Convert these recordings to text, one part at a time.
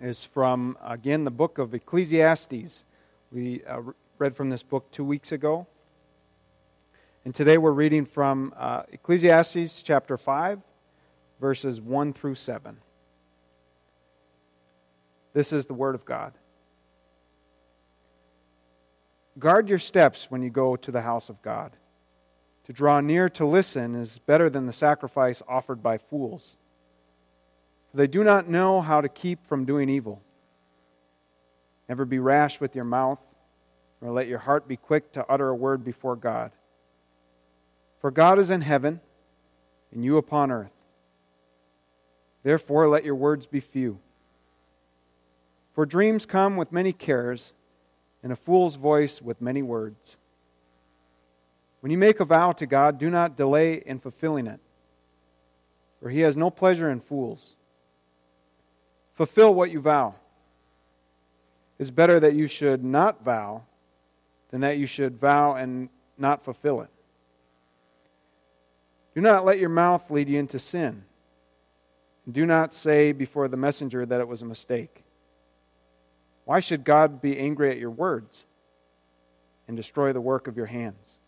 is from, again, the book of Ecclesiastes. We uh, read from this book two weeks ago. And today we're reading from uh, Ecclesiastes chapter 5, verses 1 through 7. This is the Word of God. Guard your steps when you go to the house of God. To draw near to listen is better than the sacrifice offered by fools. They do not know how to keep from doing evil. Never be rash with your mouth, nor let your heart be quick to utter a word before God. For God is in heaven, and you upon earth. Therefore, let your words be few. For dreams come with many cares, and a fool's voice with many words. When you make a vow to God, do not delay in fulfilling it, for he has no pleasure in fools. Fulfill what you vow. It's better that you should not vow than that you should vow and not fulfill it. Do not let your mouth lead you into sin. Do not say before the messenger that it was a mistake. Why should God be angry at your words and destroy the work of your hands?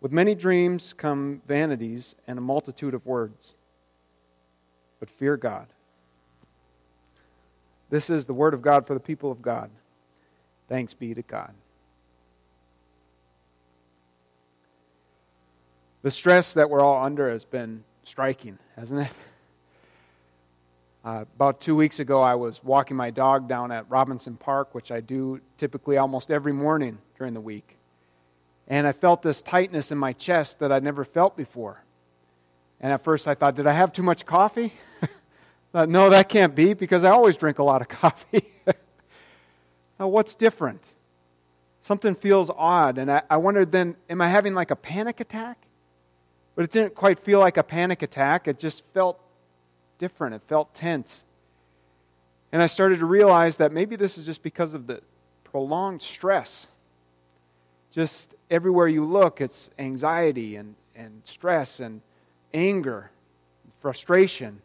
With many dreams come vanities and a multitude of words. But fear God. This is the word of God for the people of God. Thanks be to God. The stress that we're all under has been striking, hasn't it? Uh, about two weeks ago, I was walking my dog down at Robinson Park, which I do typically almost every morning during the week. And I felt this tightness in my chest that I'd never felt before. And at first, I thought, did I have too much coffee? thought, no, that can't be because I always drink a lot of coffee. now, what's different? Something feels odd. And I, I wondered then, am I having like a panic attack? But it didn't quite feel like a panic attack. It just felt different. It felt tense. And I started to realize that maybe this is just because of the prolonged stress. Just everywhere you look, it's anxiety and, and stress and anger, and frustration.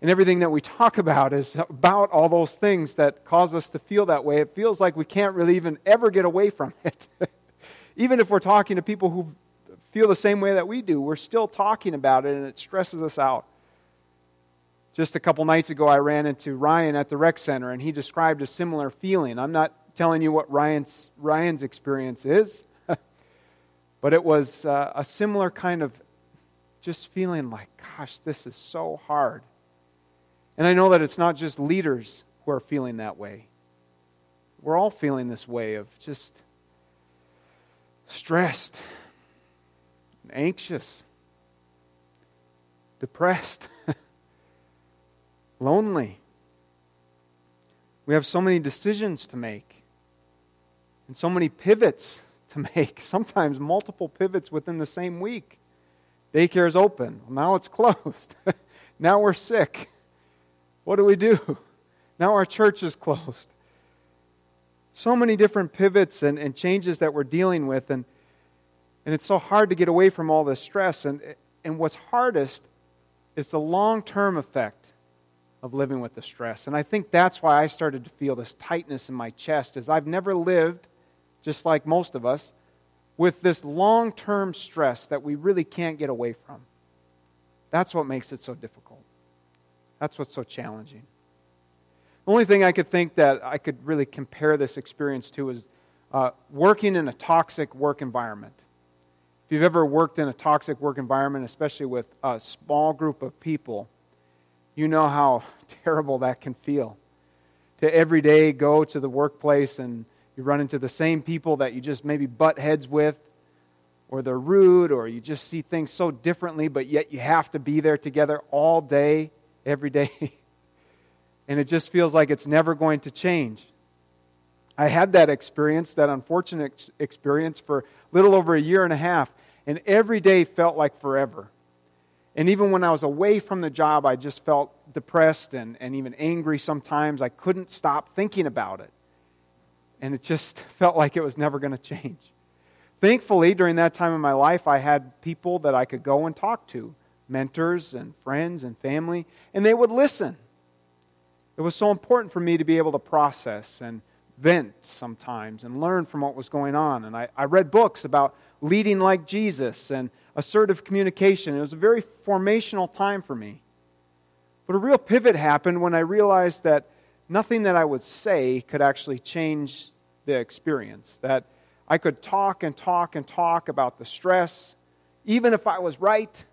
And everything that we talk about is about all those things that cause us to feel that way. It feels like we can't really even ever get away from it. even if we're talking to people who feel the same way that we do. We're still talking about it and it stresses us out. Just a couple nights ago, I ran into Ryan at the rec center and he described a similar feeling. I'm not telling you what Ryan's, Ryan's experience is, but it was uh, a similar kind of just feeling like, gosh, this is so hard. And I know that it's not just leaders who are feeling that way. We're all feeling this way of just stressed anxious, depressed, lonely. We have so many decisions to make and so many pivots to make, sometimes multiple pivots within the same week. Daycare is open. Now it's closed. now we're sick. What do we do? Now our church is closed. So many different pivots and, and changes that we're dealing with. And and it's so hard to get away from all this stress. And, and what's hardest is the long term effect of living with the stress. And I think that's why I started to feel this tightness in my chest, is I've never lived, just like most of us, with this long term stress that we really can't get away from. That's what makes it so difficult. That's what's so challenging. The only thing I could think that I could really compare this experience to is uh, working in a toxic work environment. If you've ever worked in a toxic work environment, especially with a small group of people, you know how terrible that can feel. To every day go to the workplace and you run into the same people that you just maybe butt heads with, or they're rude, or you just see things so differently, but yet you have to be there together all day, every day. and it just feels like it's never going to change. I had that experience, that unfortunate experience, for a little over a year and a half. And every day felt like forever. And even when I was away from the job, I just felt depressed and, and even angry sometimes. I couldn't stop thinking about it. And it just felt like it was never going to change. Thankfully, during that time in my life, I had people that I could go and talk to mentors and friends and family, and they would listen. it was so important for me to be able to process and vent sometimes and learn from what was going on. And I, I read books about leading like Jesus and assertive communication. It was a very formational time for me. But a real pivot happened when I realized that nothing that I would say could actually change the experience. That I could talk and talk and talk about the stress, even if I was right,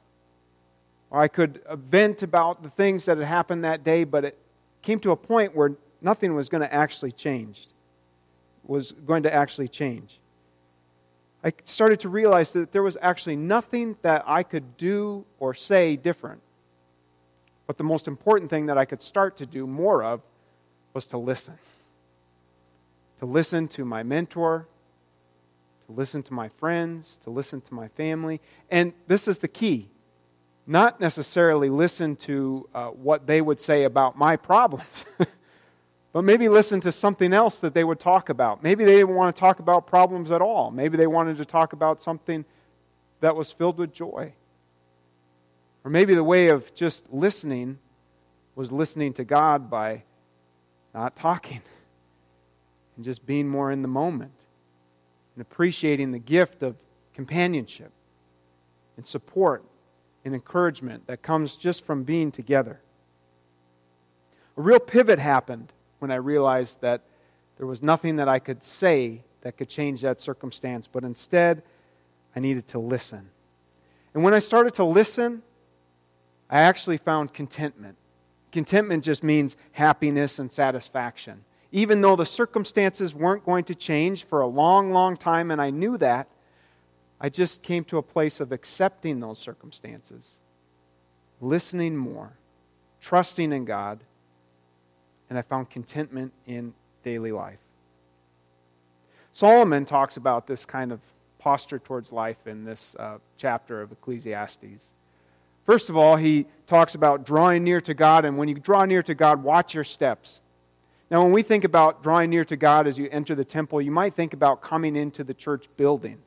or I could vent about the things that had happened that day, but it came to a point where nothing was going to actually change. Was going to actually change. I started to realize that there was actually nothing that I could do or say different. But the most important thing that I could start to do more of was to listen. To listen to my mentor, to listen to my friends, to listen to my family. And this is the key not necessarily listen to uh, what they would say about my problems, but maybe listen to something else that they would talk about. Maybe they didn't want to talk about problems at all. Maybe they wanted to talk about something that was filled with joy. Or maybe the way of just listening was listening to God by not talking and just being more in the moment and appreciating the gift of companionship and support and encouragement that comes just from being together. A real pivot happened when I realized that there was nothing that I could say that could change that circumstance, but instead, I needed to listen. And when I started to listen, I actually found contentment. Contentment just means happiness and satisfaction even though the circumstances weren't going to change for a long, long time, and I knew that, I just came to a place of accepting those circumstances, listening more, trusting in God, and I found contentment in daily life. Solomon talks about this kind of posture towards life in this uh, chapter of Ecclesiastes. First of all, he talks about drawing near to God, and when you draw near to God, watch your steps. Now, when we think about drawing near to God as you enter the temple, you might think about coming into the church building.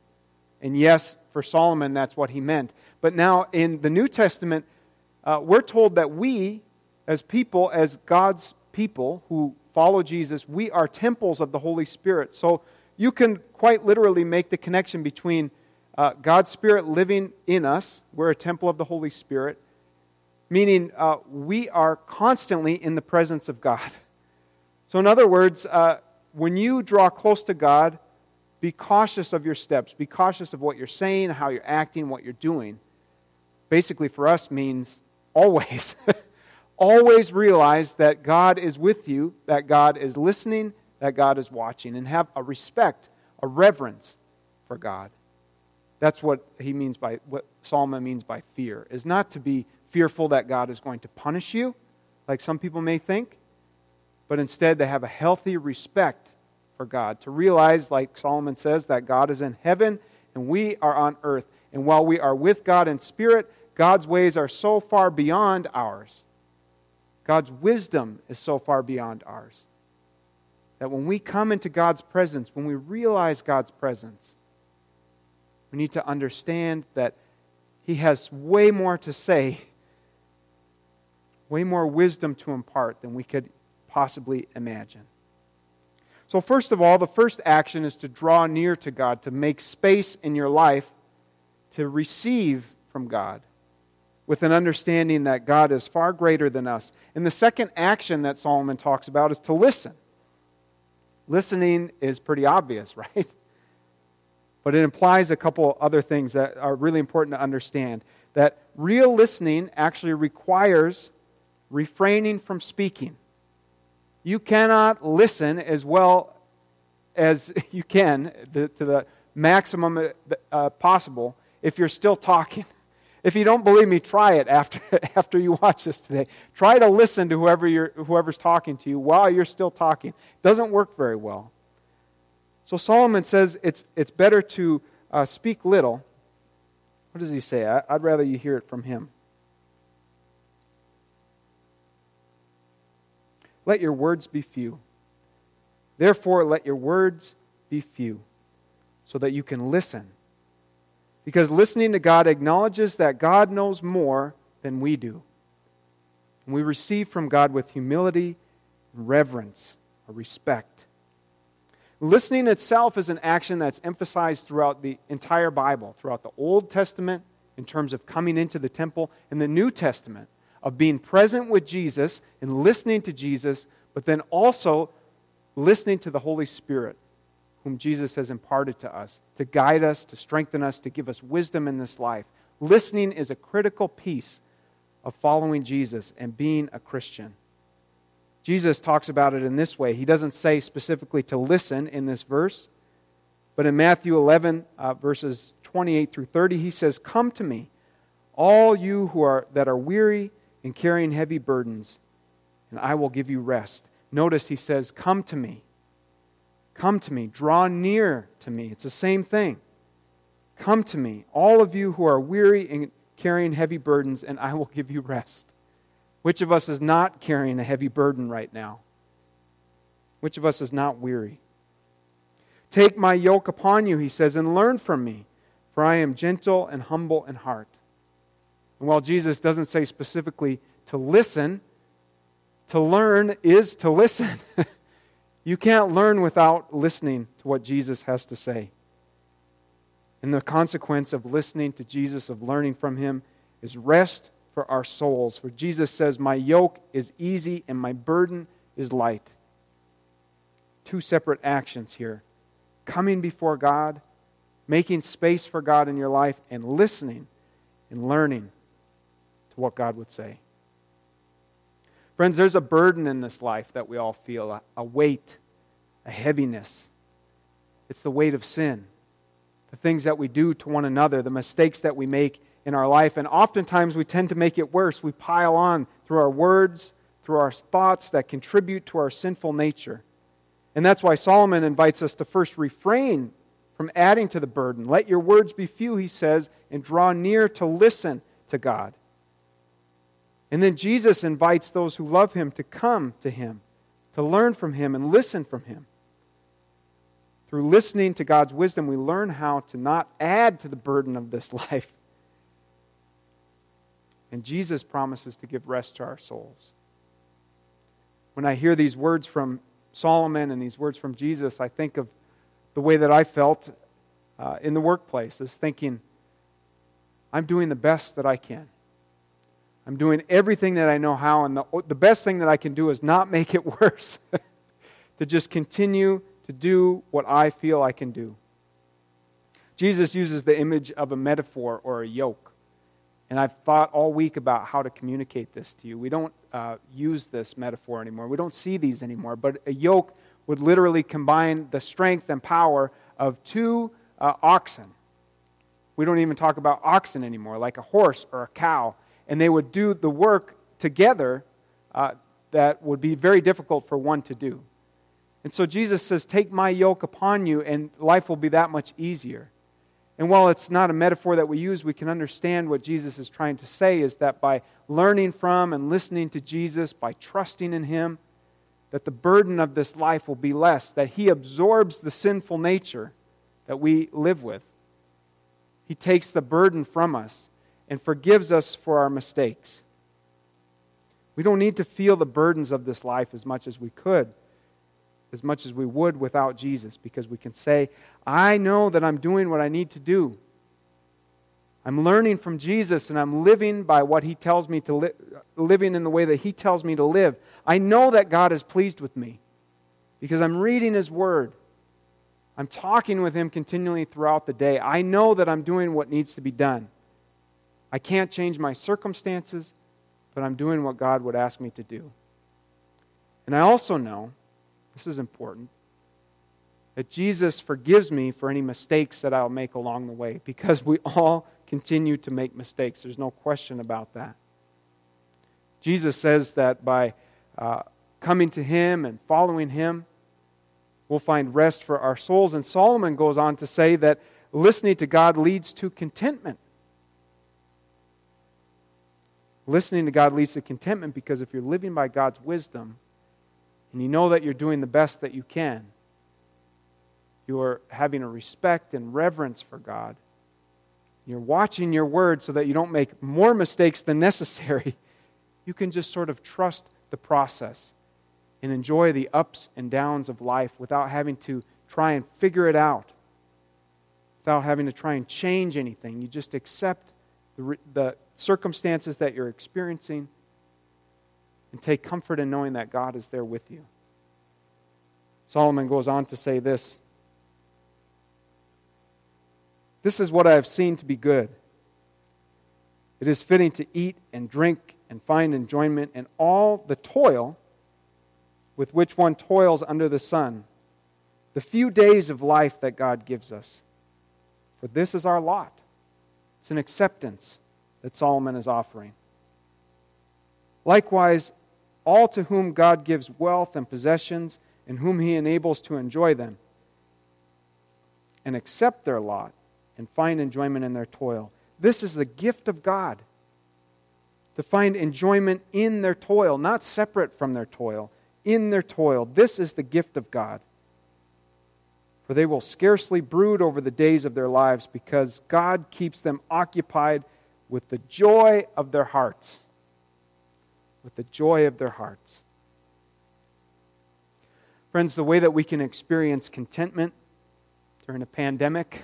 And yes, for Solomon, that's what he meant. But now in the New Testament, uh, we're told that we, as people, as God's people who follow Jesus, we are temples of the Holy Spirit. So you can quite literally make the connection between uh, God's Spirit living in us, we're a temple of the Holy Spirit, meaning uh, we are constantly in the presence of God. So, in other words, uh, when you draw close to God, be cautious of your steps. Be cautious of what you're saying, how you're acting, what you're doing. Basically, for us, means always. always realize that God is with you, that God is listening, that God is watching, and have a respect, a reverence for God. That's what he means by what Solomon means by fear, is not to be fearful that God is going to punish you, like some people may think, but instead to have a healthy respect for God, to realize, like Solomon says, that God is in heaven and we are on earth. And while we are with God in spirit, God's ways are so far beyond ours. God's wisdom is so far beyond ours. That when we come into God's presence, when we realize God's presence, we need to understand that He has way more to say, way more wisdom to impart than we could possibly imagine. So, first of all, the first action is to draw near to God, to make space in your life to receive from God with an understanding that God is far greater than us. And the second action that Solomon talks about is to listen. Listening is pretty obvious, right? But it implies a couple other things that are really important to understand. That real listening actually requires refraining from speaking. You cannot listen as well as you can to the maximum uh, uh, possible if you're still talking. If you don't believe me, try it after, after you watch this today. Try to listen to whoever you're, whoever's talking to you while you're still talking. It doesn't work very well. So Solomon says it's, it's better to uh, speak little. What does he say? I, I'd rather you hear it from him. Let your words be few. Therefore, let your words be few, so that you can listen. Because listening to God acknowledges that God knows more than we do. And we receive from God with humility reverence, or respect. Listening itself is an action that's emphasized throughout the entire Bible, throughout the Old Testament in terms of coming into the temple, and the New Testament of being present with Jesus and listening to Jesus, but then also listening to the Holy Spirit, whom Jesus has imparted to us, to guide us, to strengthen us, to give us wisdom in this life. Listening is a critical piece of following Jesus and being a Christian. Jesus talks about it in this way. He doesn't say specifically to listen in this verse, but in Matthew 11, uh, verses 28 through 30, he says, Come to me, all you who are, that are weary and carrying heavy burdens, and I will give you rest. Notice he says, Come to me. Come to me. Draw near to me. It's the same thing. Come to me, all of you who are weary and carrying heavy burdens, and I will give you rest. Which of us is not carrying a heavy burden right now? Which of us is not weary? Take my yoke upon you, he says, and learn from me, for I am gentle and humble in heart. And while Jesus doesn't say specifically to listen, to learn is to listen. you can't learn without listening to what Jesus has to say. And the consequence of listening to Jesus, of learning from him, is rest for our souls. For Jesus says, My yoke is easy and my burden is light. Two separate actions here coming before God, making space for God in your life, and listening and learning what God would say. Friends, there's a burden in this life that we all feel a, a weight, a heaviness. It's the weight of sin, the things that we do to one another, the mistakes that we make in our life. And oftentimes we tend to make it worse. We pile on through our words, through our thoughts that contribute to our sinful nature. And that's why Solomon invites us to first refrain from adding to the burden. Let your words be few, he says, and draw near to listen to God. And then Jesus invites those who love him to come to him, to learn from him and listen from him. Through listening to God's wisdom, we learn how to not add to the burden of this life, and Jesus promises to give rest to our souls. When I hear these words from Solomon and these words from Jesus, I think of the way that I felt uh, in the workplace, is thinking, I'm doing the best that I can. I'm doing everything that I know how, and the, the best thing that I can do is not make it worse. to just continue to do what I feel I can do. Jesus uses the image of a metaphor or a yoke. And I've thought all week about how to communicate this to you. We don't uh, use this metaphor anymore. We don't see these anymore. But a yoke would literally combine the strength and power of two uh, oxen. We don't even talk about oxen anymore, like a horse or a cow. And they would do the work together uh, that would be very difficult for one to do. And so Jesus says, Take my yoke upon you, and life will be that much easier. And while it's not a metaphor that we use, we can understand what Jesus is trying to say is that by learning from and listening to Jesus, by trusting in Him, that the burden of this life will be less, that He absorbs the sinful nature that we live with. He takes the burden from us and forgives us for our mistakes. We don't need to feel the burdens of this life as much as we could as much as we would without Jesus because we can say, I know that I'm doing what I need to do. I'm learning from Jesus and I'm living by what he tells me to live, living in the way that he tells me to live. I know that God is pleased with me because I'm reading his word. I'm talking with him continually throughout the day. I know that I'm doing what needs to be done. I can't change my circumstances, but I'm doing what God would ask me to do. And I also know this is important, that Jesus forgives me for any mistakes that I'll make along the way because we all continue to make mistakes. There's no question about that. Jesus says that by uh, coming to Him and following Him, we'll find rest for our souls. And Solomon goes on to say that listening to God leads to contentment. Listening to God leads to contentment because if you're living by God's wisdom, and you know that you're doing the best that you can, you are having a respect and reverence for God. You're watching your word so that you don't make more mistakes than necessary. You can just sort of trust the process. and enjoy the ups and downs of life without having to try and figure it out, without having to try and change anything. You just accept the, the circumstances that you're experiencing and take comfort in knowing that God is there with you. Solomon goes on to say this This is what I have seen to be good. It is fitting to eat and drink and find enjoyment in all the toil with which one toils under the sun, the few days of life that God gives us. For this is our lot. It's an acceptance that Solomon is offering. Likewise, all to whom God gives wealth and possessions, and whom he enables to enjoy them, and accept their lot and find enjoyment in their toil. This is the gift of God. To find enjoyment in their toil, not separate from their toil, in their toil. This is the gift of God. For they will scarcely brood over the days of their lives because God keeps them occupied with the joy of their hearts. With the joy of their hearts. Friends, the way that we can experience contentment during a pandemic,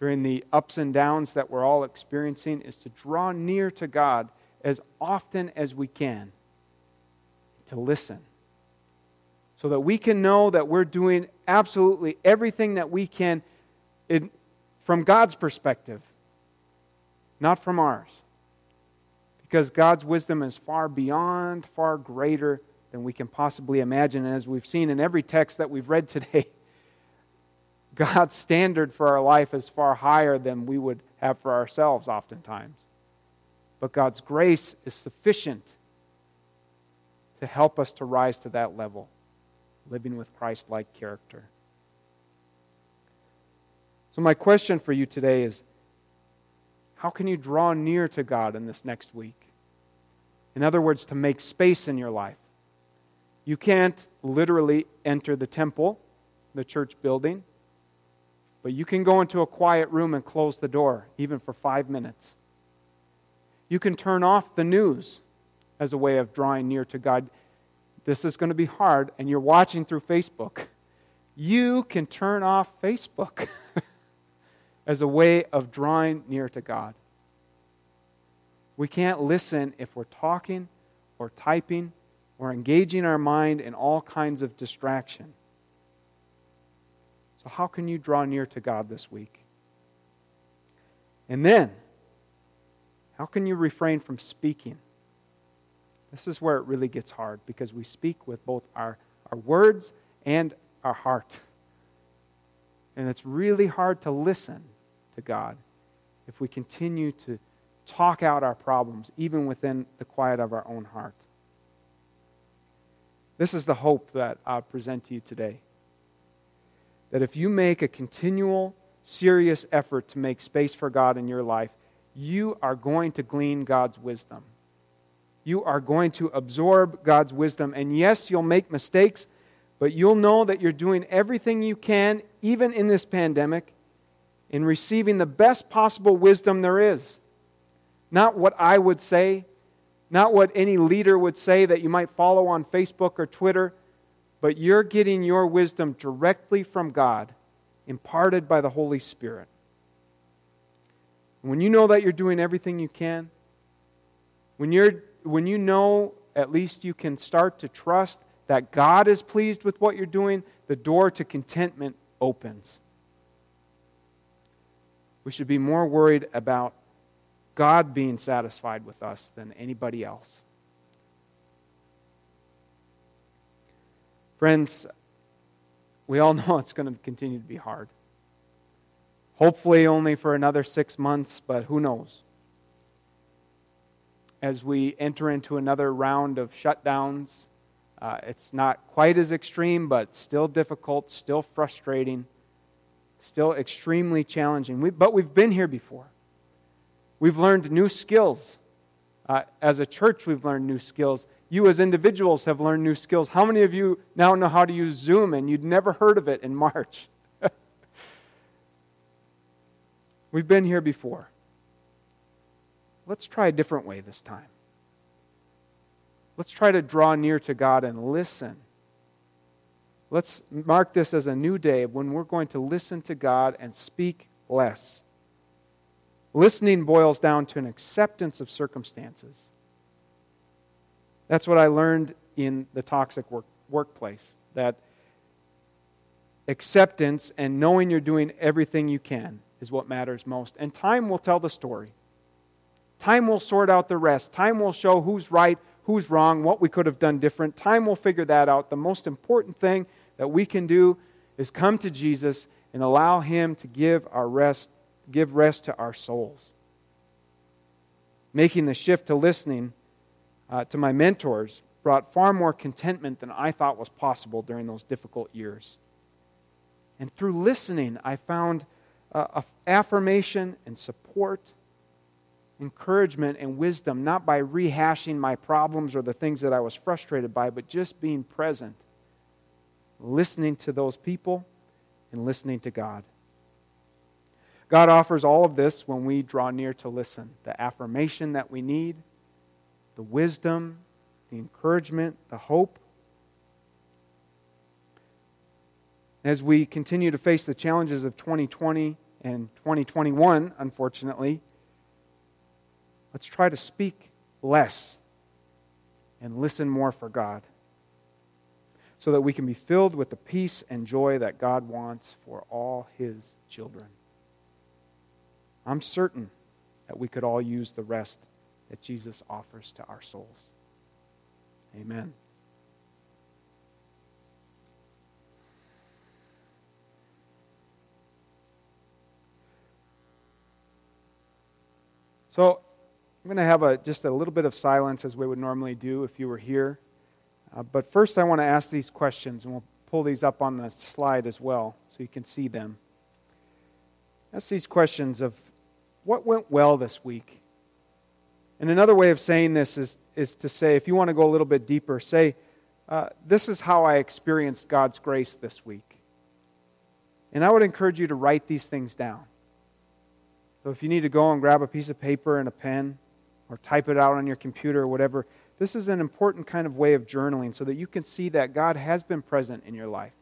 during the ups and downs that we're all experiencing, is to draw near to God as often as we can, to listen, so that we can know that we're doing absolutely everything that we can in, from God's perspective not from ours. Because God's wisdom is far beyond, far greater than we can possibly imagine. And as we've seen in every text that we've read today, God's standard for our life is far higher than we would have for ourselves, oftentimes. But God's grace is sufficient to help us to rise to that level, living with Christ like character. So, my question for you today is how can you draw near to God in this next week? In other words, to make space in your life. You can't literally enter the temple, the church building, but you can go into a quiet room and close the door, even for five minutes. You can turn off the news as a way of drawing near to God. This is going to be hard, and you're watching through Facebook. You can turn off Facebook. as a way of drawing near to God. We can't listen if we're talking or typing or engaging our mind in all kinds of distraction. So, how can you draw near to God this week? And then, how can you refrain from speaking? This is where it really gets hard because we speak with both our, our words and our heart. And it's really hard to listen to God if we continue to talk out our problems, even within the quiet of our own heart. This is the hope that I present to you today. That if you make a continual, serious effort to make space for God in your life, you are going to glean God's wisdom. You are going to absorb God's wisdom. And yes, you'll make mistakes, but you'll know that you're doing everything you can, even in this pandemic, in receiving the best possible wisdom there is. Not what I would say, not what any leader would say that you might follow on Facebook or Twitter, but you're getting your wisdom directly from God, imparted by the Holy Spirit. When you know that you're doing everything you can, when, you're, when you know at least you can start to trust that God is pleased with what you're doing, the door to contentment opens. We should be more worried about God being satisfied with us than anybody else. Friends, we all know it's going to continue to be hard. Hopefully, only for another six months, but who knows? As we enter into another round of shutdowns, uh, it's not quite as extreme, but still difficult, still frustrating still extremely challenging. We, but we've been here before. We've learned new skills. Uh, as a church, we've learned new skills. You, as individuals, have learned new skills. How many of you now know how to use Zoom and you'd never heard of it in March? we've been here before. Let's try a different way this time. Let's try to draw near to God and listen. Let's mark this as a new day when we're going to listen to God and speak less. Listening boils down to an acceptance of circumstances. That's what I learned in the toxic work, workplace. That acceptance and knowing you're doing everything you can is what matters most. And time will tell the story. Time will sort out the rest. Time will show who's right, who's wrong, what we could have done different. Time will figure that out. The most important thing that we can do is come to Jesus and allow him to give our rest, give rest to our souls. Making the shift to listening uh, to my mentors brought far more contentment than I thought was possible during those difficult years. And through listening, I found uh, affirmation and support, encouragement and wisdom, not by rehashing my problems or the things that I was frustrated by, but just being present, listening to those people and listening to God. God offers all of this when we draw near to listen the affirmation that we need, the wisdom, the encouragement, the hope. As we continue to face the challenges of 2020 and 2021, unfortunately, let's try to speak less and listen more for God so that we can be filled with the peace and joy that God wants for all His children. I'm certain that we could all use the rest that Jesus offers to our souls. Amen. So I'm going to have a, just a little bit of silence as we would normally do if you were here. Uh, but first, I want to ask these questions, and we'll pull these up on the slide as well so you can see them. Ask these questions of what went well this week? And another way of saying this is, is to say, if you want to go a little bit deeper, say, uh, This is how I experienced God's grace this week. And I would encourage you to write these things down. So if you need to go and grab a piece of paper and a pen or type it out on your computer or whatever, this is an important kind of way of journaling so that you can see that God has been present in your life,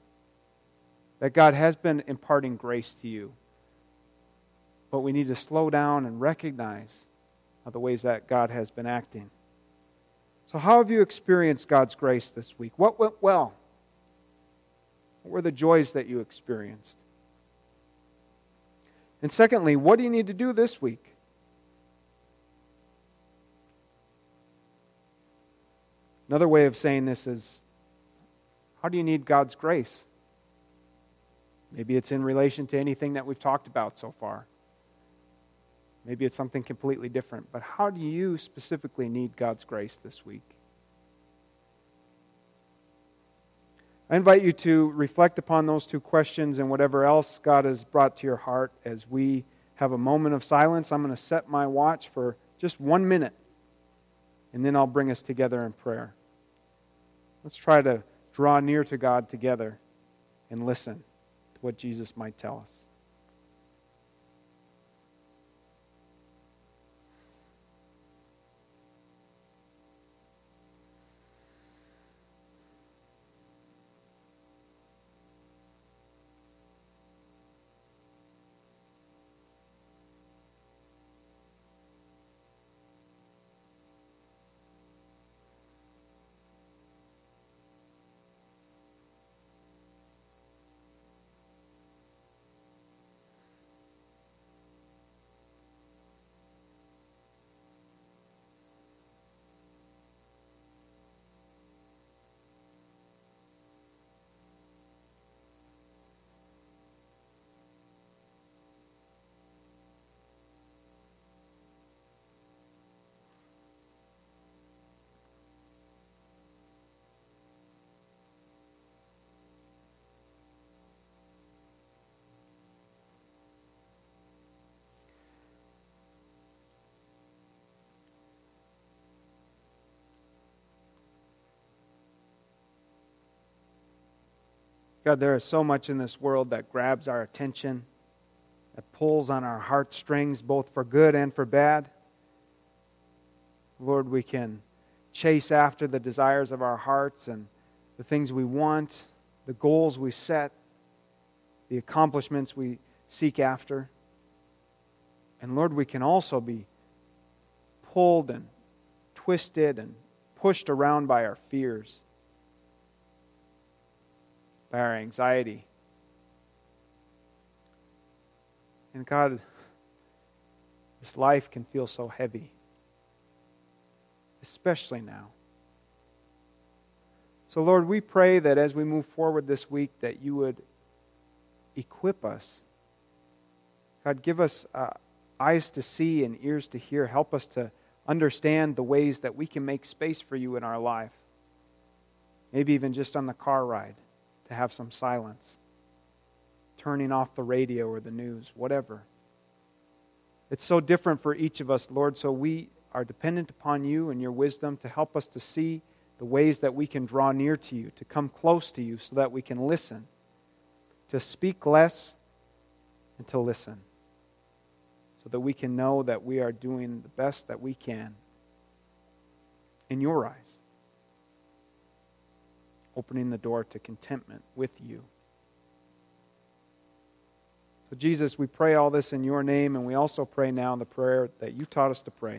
that God has been imparting grace to you. But we need to slow down and recognize the ways that God has been acting. So, how have you experienced God's grace this week? What went well? What were the joys that you experienced? And secondly, what do you need to do this week? Another way of saying this is how do you need God's grace? Maybe it's in relation to anything that we've talked about so far. Maybe it's something completely different. But how do you specifically need God's grace this week? I invite you to reflect upon those two questions and whatever else God has brought to your heart as we have a moment of silence. I'm going to set my watch for just one minute, and then I'll bring us together in prayer. Let's try to draw near to God together and listen to what Jesus might tell us. God, there is so much in this world that grabs our attention, that pulls on our heartstrings, both for good and for bad. Lord, we can chase after the desires of our hearts and the things we want, the goals we set, the accomplishments we seek after. And Lord, we can also be pulled and twisted and pushed around by our fears, by our anxiety. And God, this life can feel so heavy, especially now. So, Lord, we pray that as we move forward this week, that you would equip us. God, give us uh, eyes to see and ears to hear. Help us to understand the ways that we can make space for you in our life. Maybe even just on the car ride to have some silence, turning off the radio or the news, whatever. It's so different for each of us, Lord, so we are dependent upon you and your wisdom to help us to see the ways that we can draw near to you, to come close to you so that we can listen, to speak less and to listen so that we can know that we are doing the best that we can in your eyes, opening the door to contentment with you. So, Jesus, we pray all this in your name, and we also pray now in the prayer that you taught us to pray.